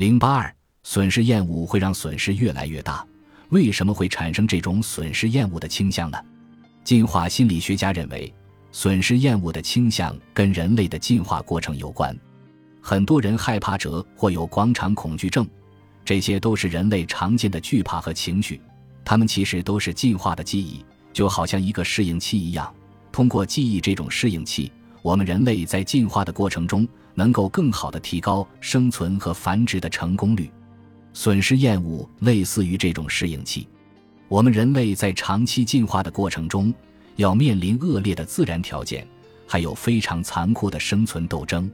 零八二，损失厌恶会让损失越来越大。为什么会产生这种损失厌恶的倾向呢？进化心理学家认为，损失厌恶的倾向跟人类的进化过程有关。很多人害怕蛇或有广场恐惧症，这些都是人类常见的惧怕和情绪。它们其实都是进化的记忆，就好像一个适应器一样。通过记忆这种适应器，我们人类在进化的过程中能够更好地提高生存和繁殖的成功率。损失厌恶类似于这种适应器。我们人类在长期进化的过程中，要面临恶劣的自然条件，还有非常残酷的生存斗争。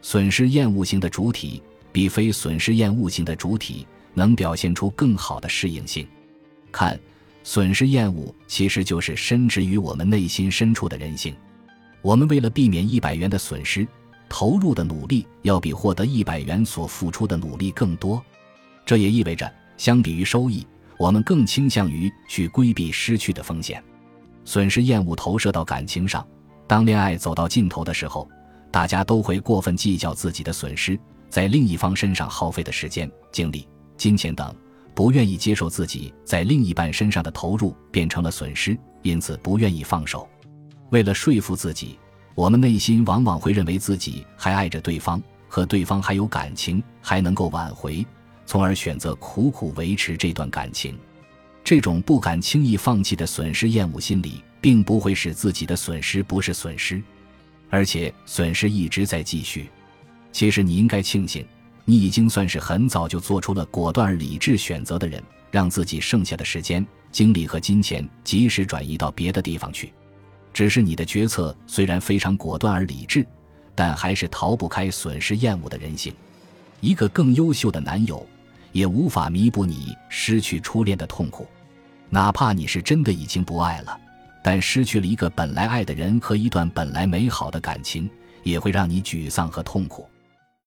损失厌恶型的主体比非损失厌恶型的主体能表现出更好的适应性。看，损失厌恶其实就是深植于我们内心深处的人性。我们为了避免一百元的损失，投入的努力要比获得一百元所付出的努力更多。这也意味着，相比于收益，我们更倾向于去规避失去的风险。损失厌恶投射到感情上，当恋爱走到尽头的时候，大家都会过分计较自己的损失，在另一方身上耗费的时间、精力、金钱等，不愿意接受自己在另一半身上的投入变成了损失，因此不愿意放手。为了说服自己，我们内心往往会认为自己还爱着对方，和对方还有感情，还能够挽回。从而选择苦苦维持这段感情，这种不敢轻易放弃的损失厌恶心理，并不会使自己的损失不是损失，而且损失一直在继续。其实你应该庆幸，你已经算是很早就做出了果断而理智选择的人，让自己剩下的时间、精力和金钱及时转移到别的地方去。只是你的决策虽然非常果断而理智，但还是逃不开损失厌恶的人性。一个更优秀的男友。也无法弥补你失去初恋的痛苦，哪怕你是真的已经不爱了，但失去了一个本来爱的人和一段本来美好的感情，也会让你沮丧和痛苦。